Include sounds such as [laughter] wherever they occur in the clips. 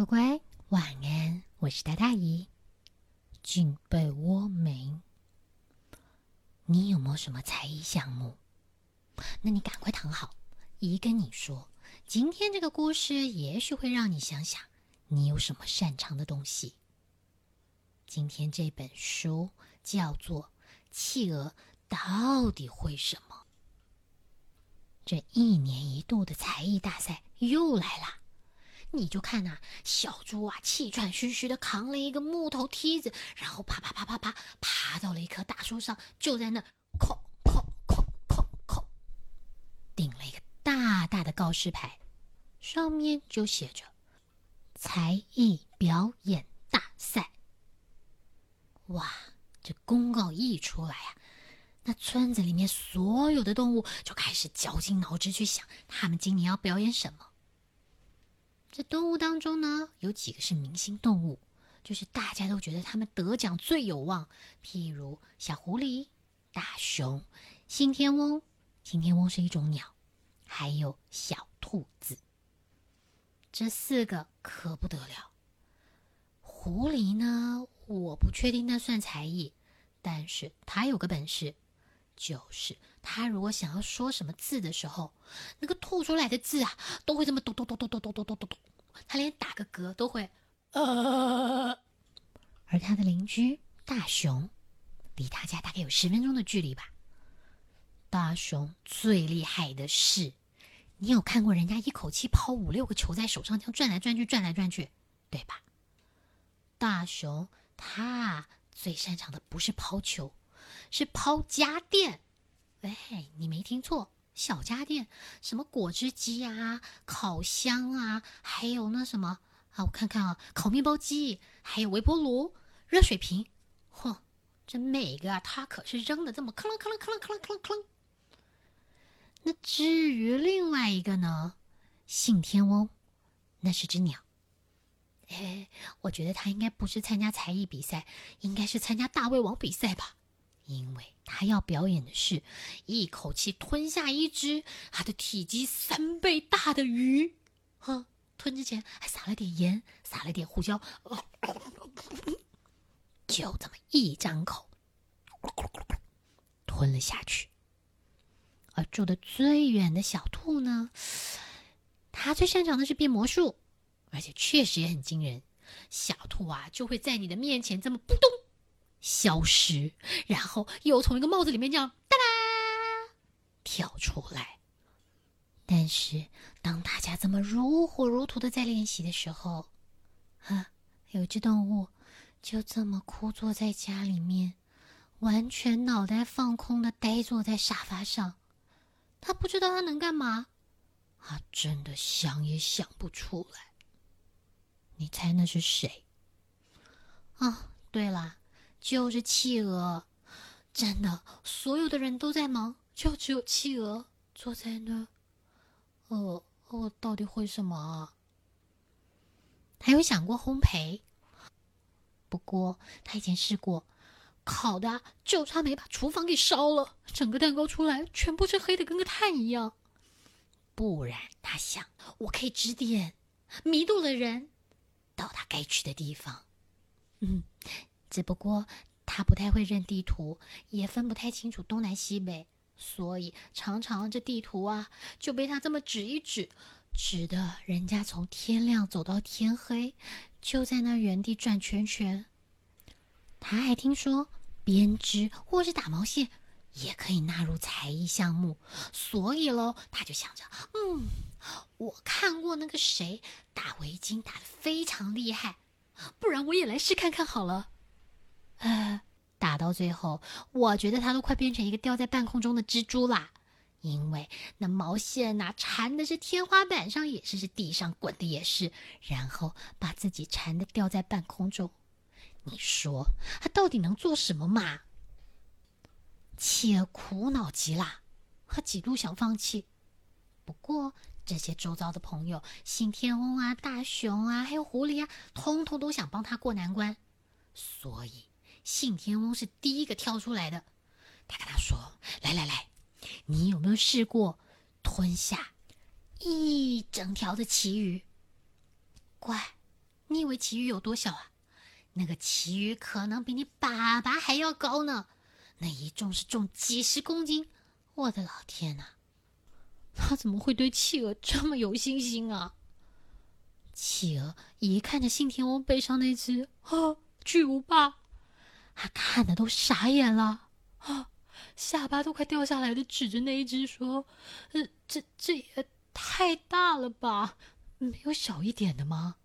乖乖，晚安！我是大大姨。进被窝没？你有没有什么才艺项目？那你赶快躺好。姨跟你说，今天这个故事也许会让你想想，你有什么擅长的东西。今天这本书叫做《企鹅到底会什么》。这一年一度的才艺大赛又来啦！你就看呐，小猪啊，气喘吁吁的扛了一个木头梯子，然后啪啪啪啪啪，爬到了一棵大树上，就在那，哐哐哐哐哐，顶了一个大大的告示牌，上面就写着“才艺表演大赛”。哇，这公告一出来啊，那村子里面所有的动物就开始绞尽脑汁去想，他们今年要表演什么。这动物当中呢，有几个是明星动物，就是大家都觉得他们得奖最有望。譬如小狐狸、大熊、信天翁。信天翁是一种鸟，还有小兔子。这四个可不得了。狐狸呢，我不确定那算才艺，但是它有个本事，就是它如果想要说什么字的时候，那个吐出来的字啊，都会这么嘟嘟嘟嘟嘟嘟嘟嘟嘟嘟。他连打个嗝都会，呃。而他的邻居大熊，离他家大概有十分钟的距离吧。大熊最厉害的是，你有看过人家一口气抛五六个球在手上，这样转来转去，转来转去，对吧？大熊他最擅长的不是抛球，是抛家电。哎，你没听错。小家电，什么果汁机啊、烤箱啊，还有那什么啊，我看看啊，烤面包机，还有微波炉、热水瓶，嚯，这每个啊，他可是扔的这么吭啷吭啷吭啷吭啷吭啷。那至于另外一个呢，信天翁，那是只鸟。哎，我觉得他应该不是参加才艺比赛，应该是参加大胃王比赛吧。因为他要表演的是一口气吞下一只他的体积三倍大的鱼，哈！吞之前还撒了点盐，撒了点胡椒，就这么一张口，吞了下去。而住的最远的小兔呢，它最擅长的是变魔术，而且确实也很惊人。小兔啊，就会在你的面前这么扑通。消失，然后又从一个帽子里面这样哒啦跳出来。但是当大家这么如火如荼的在练习的时候，啊，有只动物就这么枯坐在家里面，完全脑袋放空的呆坐在沙发上。他不知道他能干嘛，他真的想也想不出来。你猜那是谁？啊，对了。就是企鹅，真的，所有的人都在忙，就只有企鹅坐在那儿。呃，我到底会什么啊？他有想过烘焙，不过他以前试过烤的，就差没把厨房给烧了，整个蛋糕出来全部是黑的，跟个炭一样。不然，他想，我可以指点迷路的人到他该去的地方。嗯。只不过他不太会认地图，也分不太清楚东南西北，所以常常这地图啊就被他这么指一指，指的人家从天亮走到天黑，就在那原地转圈圈。他还听说编织或是打毛线也可以纳入才艺项目，所以喽，他就想着，嗯，我看过那个谁打围巾打的非常厉害，不然我也来试看看好了。呃，[sighs] 打到最后，我觉得他都快变成一个吊在半空中的蜘蛛啦，因为那毛线呐缠的是天花板上也是，是地上滚的也是，然后把自己缠的吊在半空中。你说他到底能做什么嘛？企鹅苦恼极了，他几度想放弃。不过这些周遭的朋友，信天翁啊、大熊啊，还有狐狸啊，通通都想帮他过难关，所以。信天翁是第一个跳出来的，他跟他说：“来来来，你有没有试过吞下一整条的旗鱼？乖，你以为旗鱼有多小啊？那个旗鱼可能比你爸爸还要高呢，那一重是重几十公斤。我的老天呐，他怎么会对企鹅这么有信心啊？企鹅一看着信天翁背上那只啊巨无霸，他看的都傻眼了啊，下巴都快掉下来的，指着那一只说：“呃，这这也太大了吧？没有小一点的吗？”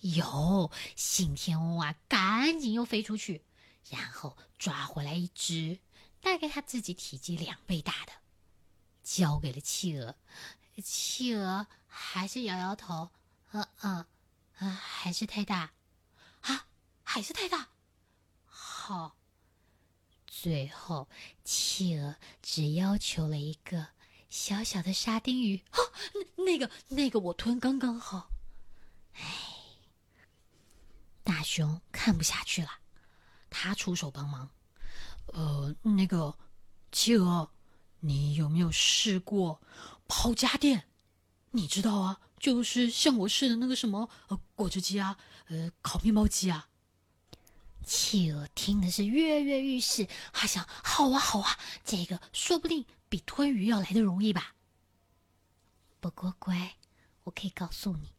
有信天翁啊，赶紧又飞出去，然后抓回来一只，大概他自己体积两倍大的，交给了企鹅。企鹅还是摇摇头，嗯嗯，啊，还是太大，啊，还是太大。好，最后企鹅只要求了一个小小的沙丁鱼，啊，那那个那个我吞刚刚好。哎。大熊看不下去了，他出手帮忙。呃，那个企鹅，你有没有试过抛家电？你知道啊，就是像我试的那个什么呃果汁机啊，呃烤面包机啊。企鹅听的是跃跃欲试，他想：好啊，好啊，这个说不定比吞鱼要来的容易吧。不过乖，我可以告诉你。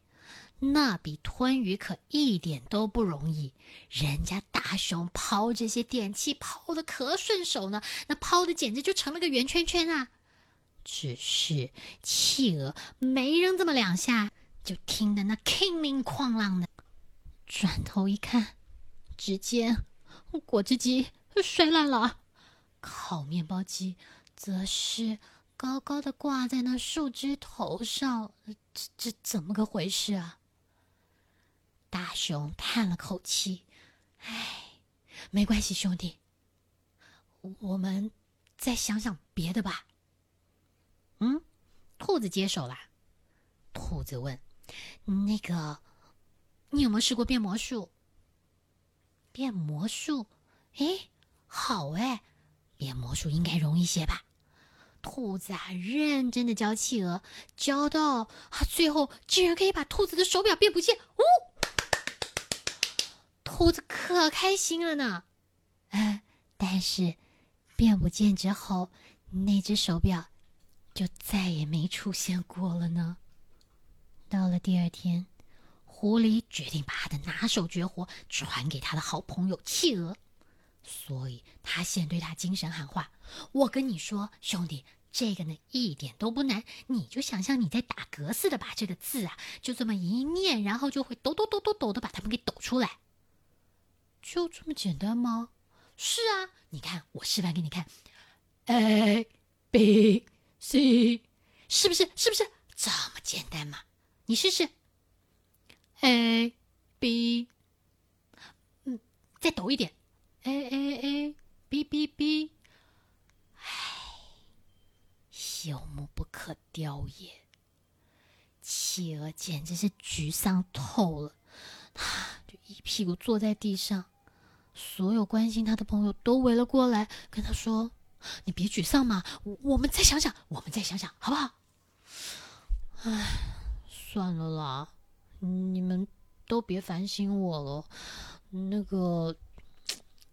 那比吞鱼可一点都不容易，人家大熊抛这些电器抛的可顺手呢，那抛的简直就成了个圆圈圈啊！只是企鹅没扔这么两下，就听得那铿铃哐啷的，转头一看，只见果汁机摔烂了，烤面包机则是高高的挂在那树枝头上，这这怎么个回事啊？大熊叹了口气：“唉，没关系，兄弟，我们再想想别的吧。”嗯，兔子接手了。兔子问：“那个，你有没有试过变魔术？”变魔术？哎，好哎，变魔术应该容易些吧？兔子啊，认真的教企鹅，教到啊，最后竟然可以把兔子的手表变不见！呜！兔子可开心了呢，哎，但是变不见之后，那只手表就再也没出现过了呢。到了第二天，狐狸决定把他的拿手绝活传给他的好朋友企鹅，所以他先对他精神喊话：“我跟你说，兄弟，这个呢一点都不难，你就想象你在打嗝似的，把这个字啊就这么一念，然后就会抖抖抖抖抖的把它们给抖出来。”就这么简单吗？是啊，你看我示范给你看，A B C，是不是？是不是这么简单嘛？你试试，A B，嗯，再抖一点，A A A B B B，唉，朽木不可雕也。企鹅简直是沮丧透了，他就一屁股坐在地上。所有关心他的朋友都围了过来，跟他说：“你别沮丧嘛，我们再想想，我们再想想，好不好？”唉，算了啦，你们都别烦心我了。那个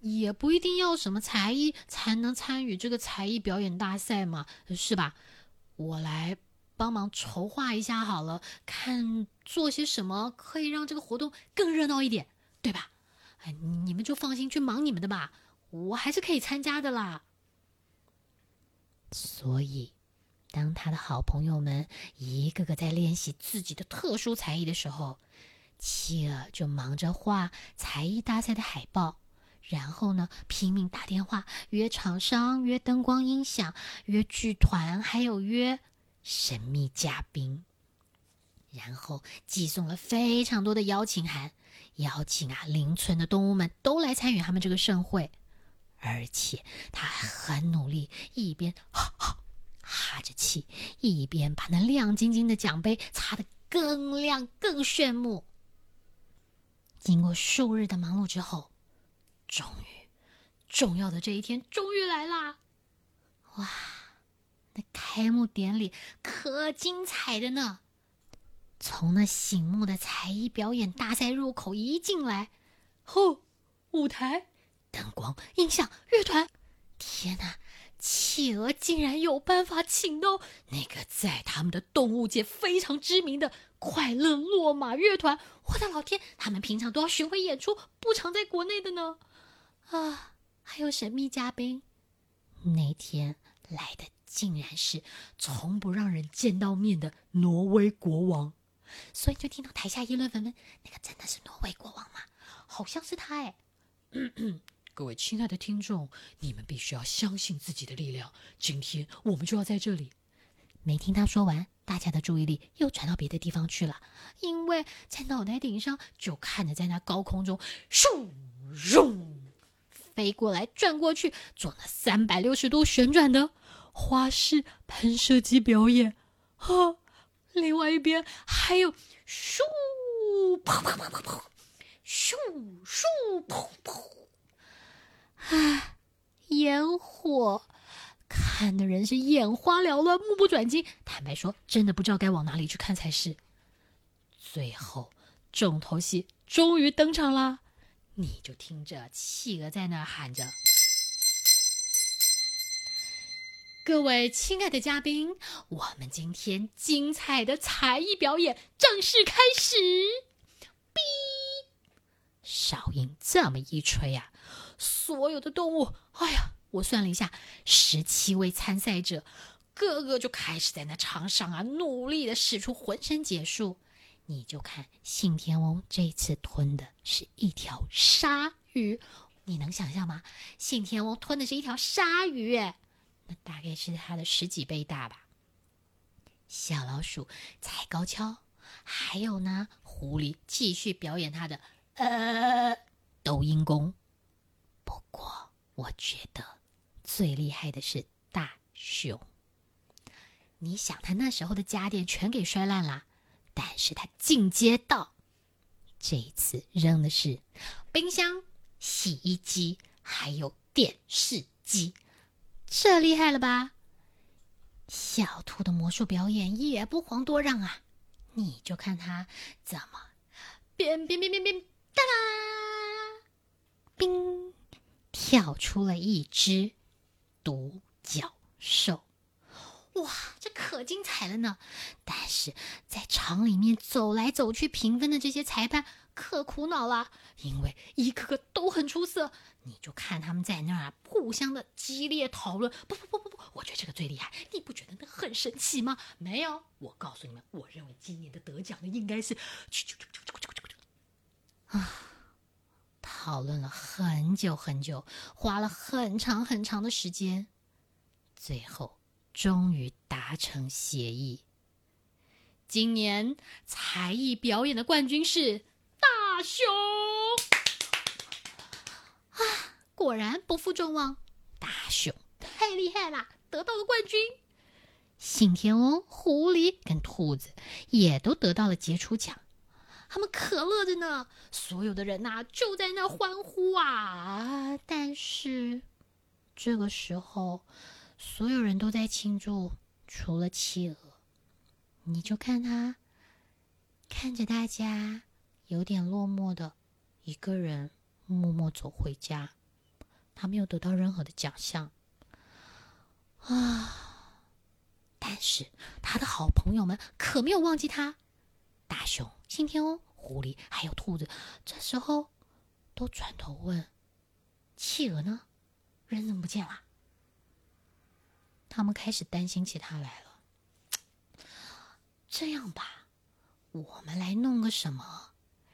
也不一定要什么才艺才能参与这个才艺表演大赛嘛，是吧？我来帮忙筹划一下好了，看做些什么可以让这个活动更热闹一点，对吧？哎，你们就放心去忙你们的吧，我还是可以参加的啦。所以，当他的好朋友们一个个在练习自己的特殊才艺的时候，企鹅就忙着画才艺大赛的海报，然后呢，拼命打电话约厂商、约灯光音响、约剧团，还有约神秘嘉宾，然后寄送了非常多的邀请函。邀请啊，邻村的动物们都来参与他们这个盛会，而且他还很努力，一边哈 [laughs] 哈着气，一边把那亮晶晶的奖杯擦得更亮、更炫目。经过数日的忙碌之后，终于，重要的这一天终于来啦！哇，那开幕典礼可精彩的呢！从那醒目的才艺表演大赛入口一进来，后舞台、灯光、音响、乐团，天哪！企鹅竟然有办法请到那个在他们的动物界非常知名的快乐落马乐团！我的老天，他们平常都要巡回演出，不常在国内的呢。啊，还有神秘嘉宾，那天来的竟然是从不让人见到面的挪威国王，所以就听到台下议论纷纷：那个真的是挪威国王吗？好像是他哎。各位亲爱的听众，你们必须要相信自己的力量。今天我们就要在这里。没听他说完，大家的注意力又转到别的地方去了，因为在脑袋顶上就看着在那高空中，咻咻飞过来、转过去，做了三百六十度旋转的花式喷射机表演。啊，另外一边还有咻砰砰砰砰砰，咻咻砰砰。啊！烟火看的人是眼花缭乱、目不转睛。坦白说，真的不知道该往哪里去看才是。最后，重头戏终于登场啦！你就听着企鹅在那喊着：“各位亲爱的嘉宾，我们今天精彩的才艺表演正式开始！”哔，哨音这么一吹啊！所有的动物，哎呀，我算了一下，十七位参赛者，个个就开始在那场上啊，努力的使出浑身解数。你就看信天翁这次吞的是一条鲨鱼，你能想象吗？信天翁吞的是一条鲨鱼，那大概是它的十几倍大吧。小老鼠踩高跷，还有呢，狐狸继续表演它的呃抖音功。我觉得最厉害的是大熊。你想，他那时候的家电全给摔烂了，但是他进阶到这一次扔的是冰箱、洗衣机还有电视机，这厉害了吧？小兔的魔术表演也不遑多让啊！你就看他怎么变变变变变，哒啦，冰。跳出了一只独角兽，哇，这可精彩了呢！但是在场里面走来走去评分的这些裁判可苦恼了，因为一个个都很出色。你就看他们在那儿互相的激烈讨论。不不不不不，我觉得这个最厉害，你不觉得那很神奇吗？没有，我告诉你们，我认为今年的得奖的应该是，啊。讨论了很久很久，花了很长很长的时间，最后终于达成协议。今年才艺表演的冠军是大熊啊！果然不负众望，大熊太厉害了，得到了冠军。信天翁、狐狸跟兔子也都得到了杰出奖。他们可乐着呢，所有的人呐就在那欢呼啊！但是这个时候，所有人都在庆祝，除了企鹅。你就看他看着大家，有点落寞的一个人默默走回家。他没有得到任何的奖项啊！但是他的好朋友们可没有忘记他。大熊、信天翁、狐狸还有兔子，这时候都转头问：“企鹅呢？人怎么不见了？”他们开始担心起他来了。这样吧，我们来弄个什么，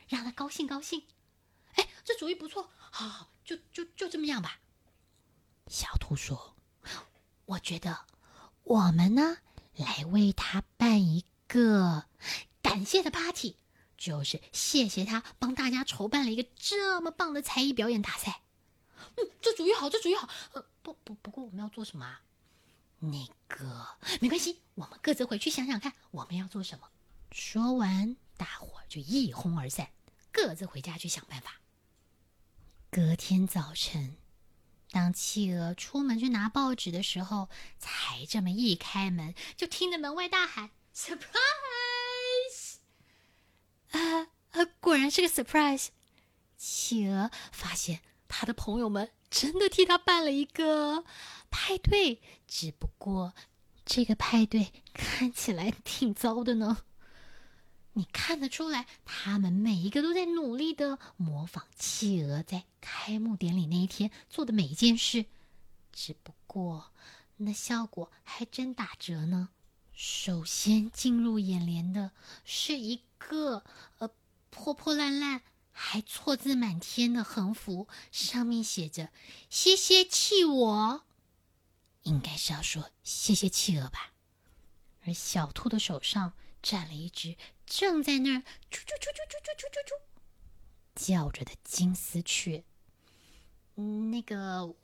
让他高兴高兴。哎，这主意不错，好，好，就就就这么样吧。小兔说：“我觉得我们呢，来为他办一个。”感谢的 party，就是谢谢他帮大家筹办了一个这么棒的才艺表演大赛。嗯，这主意好，这主意好。呃，不不，不过我们要做什么啊？那个没关系，我们各自回去想想看，我们要做什么。说完，大伙就一哄而散，各自回家去想办法。隔天早晨，当企鹅出门去拿报纸的时候，才这么一开门，就听着门外大喊：“surprise！” 果然是个 surprise。企鹅发现他的朋友们真的替他办了一个派对，只不过这个派对看起来挺糟的呢。你看得出来，他们每一个都在努力的模仿企鹅在开幕典礼那一天做的每一件事，只不过那效果还真打折呢。首先进入眼帘的是一个呃破破烂烂、还错字满天的横幅，上面写着“谢谢企鹅”，应该是要说谢谢企鹅吧。而小兔的手上站了一只。正在那儿啾啾啾啾啾啾啾啾叫着的金丝雀。那个，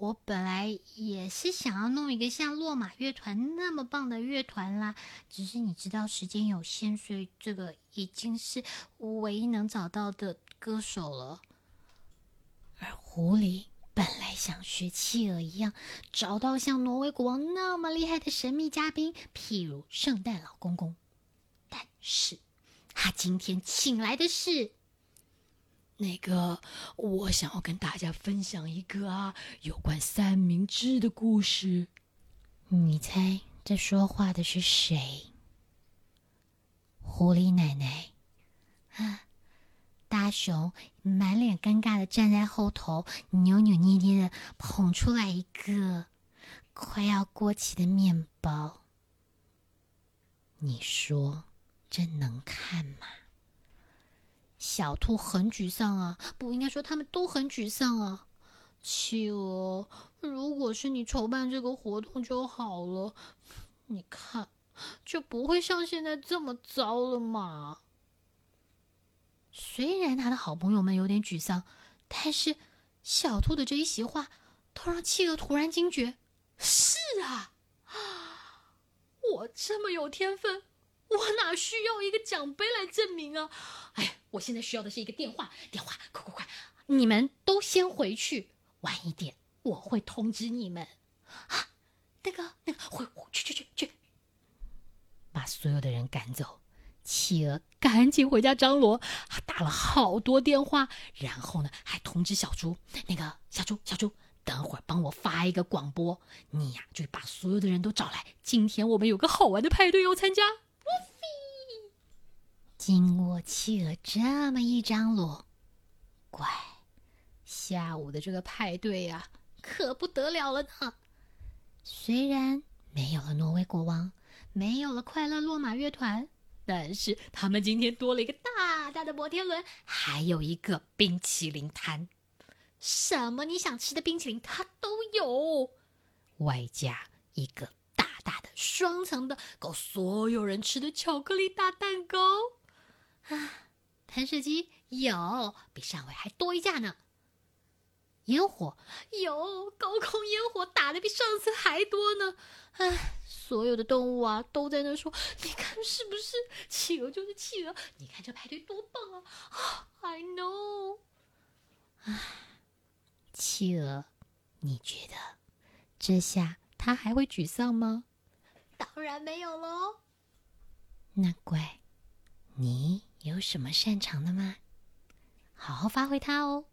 我本来也是想要弄一个像落马乐团那么棒的乐团啦，只是你知道时间有限，所以这个已经是唯一能找到的歌手了。而狐狸本来想学企鹅一样，找到像挪威国王那么厉害的神秘嘉宾，譬如圣诞老公公。但是，他今天请来的是那个，我想要跟大家分享一个啊，有关三明治的故事。你猜这说话的是谁？狐狸奶奶啊！大熊满脸尴尬的站在后头，扭扭捏捏的捧出来一个快要过期的面包。你说？这能看吗？小兔很沮丧啊，不应该说他们都很沮丧啊。企鹅，如果是你筹办这个活动就好了，你看就不会像现在这么糟了嘛。虽然他的好朋友们有点沮丧，但是小兔的这一席话，都让企鹅突然惊觉：是啊，[gasps] 我这么有天分。我哪需要一个奖杯来证明啊！哎，我现在需要的是一个电话，电话，快快快！你们都先回去，晚一点我会通知你们。啊，那个，那个，回去去去去，把所有的人赶走。企鹅赶紧回家张罗，打了好多电话，然后呢，还通知小猪，那个小猪，小猪，等会儿帮我发一个广播，你呀，就把所有的人都找来，今天我们有个好玩的派对要参加。经过企鹅这么一张罗，乖，下午的这个派对呀，可不得了了呢。虽然没有了挪威国王，没有了快乐落马乐团，但是他们今天多了一个大大的摩天轮，还有一个冰淇淋摊，什么你想吃的冰淇淋它都有，外加一个大的双层的够所有人吃的巧克力大蛋糕。啊，弹射机有，比上回还多一架呢。烟火有，高空烟火打的比上次还多呢。唉，所有的动物啊都在那说：“你看是不是？企鹅就是企鹅，你看这排队多棒啊！”啊，I know。啊，企鹅，你觉得这下他还会沮丧吗？当然没有喽。那乖，你。有什么擅长的吗？好好发挥它哦，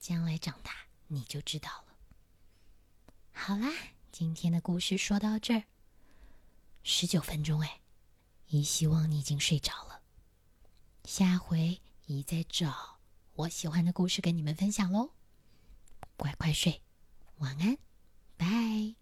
将来长大你就知道了。好啦，今天的故事说到这儿，十九分钟哎，姨希望你已经睡着了。下回姨再找我喜欢的故事跟你们分享喽。乖乖睡，晚安。拜